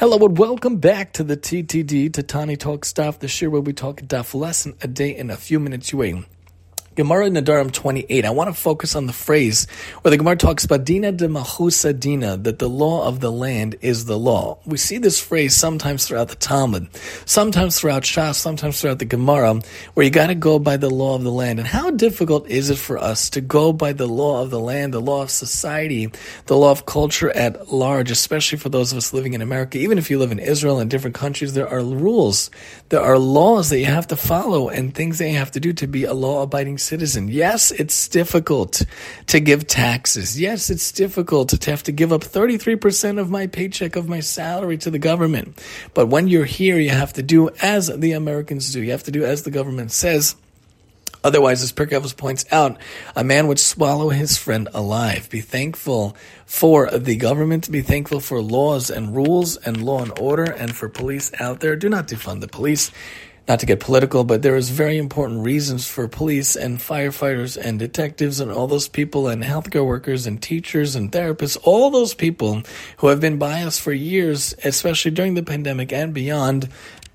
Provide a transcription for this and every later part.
Hello and welcome back to the TTD, Tatani Talk Stuff, the show where we talk daf lesson a day in a few minutes. You wait. Gemara Nedarim 28. I want to focus on the phrase where the Gemara talks about Dina de Malchusa Dina, that the law of the land is the law. We see this phrase sometimes throughout the Talmud, sometimes throughout Shas, sometimes throughout the Gemara, where you got to go by the law of the land. And how difficult is it for us to go by the law of the land, the law of society, the law of culture at large, especially for those of us living in America? Even if you live in Israel and different countries, there are rules, there are laws that you have to follow and things that you have to do to be a law abiding citizen. Yes, it's difficult to give taxes. Yes, it's difficult to have to give up 33% of my paycheck, of my salary to the government. But when you're here, you have to do as the Americans do. You have to do as the government says. Otherwise, as Pirkei points out, a man would swallow his friend alive. Be thankful for the government, be thankful for laws and rules and law and order, and for police out there. Do not defund the police not to get political, but there is very important reasons for police and firefighters and detectives and all those people and healthcare workers and teachers and therapists, all those people who have been us for years, especially during the pandemic and beyond,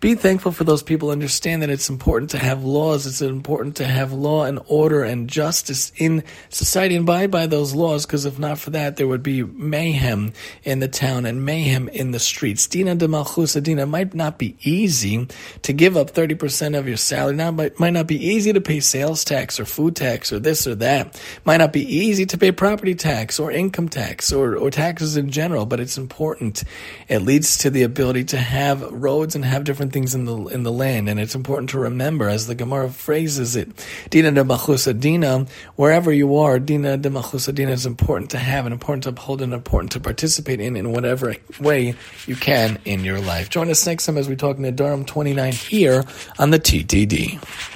be thankful for those people. Understand that it's important to have laws. It's important to have law and order and justice in society and abide by those laws. Because if not for that, there would be mayhem in the town and mayhem in the streets. Dina de Malchusa Dina might not be easy to give up 30% of your salary. Now, it might not be easy to pay sales tax or food tax or this or that. Might not be easy to pay property tax or income tax or, or taxes in general, but it's important. It leads to the ability to have roads and have different things in the in the land, and it's important to remember, as the Gemara phrases it, Dina de Malchusa Dina, wherever you are, Dina de Malchusa Dina is important to have, and important to uphold, and important to participate in in whatever way you can in your life. Join us next time as we talk Nedarim 29 here on the TTD.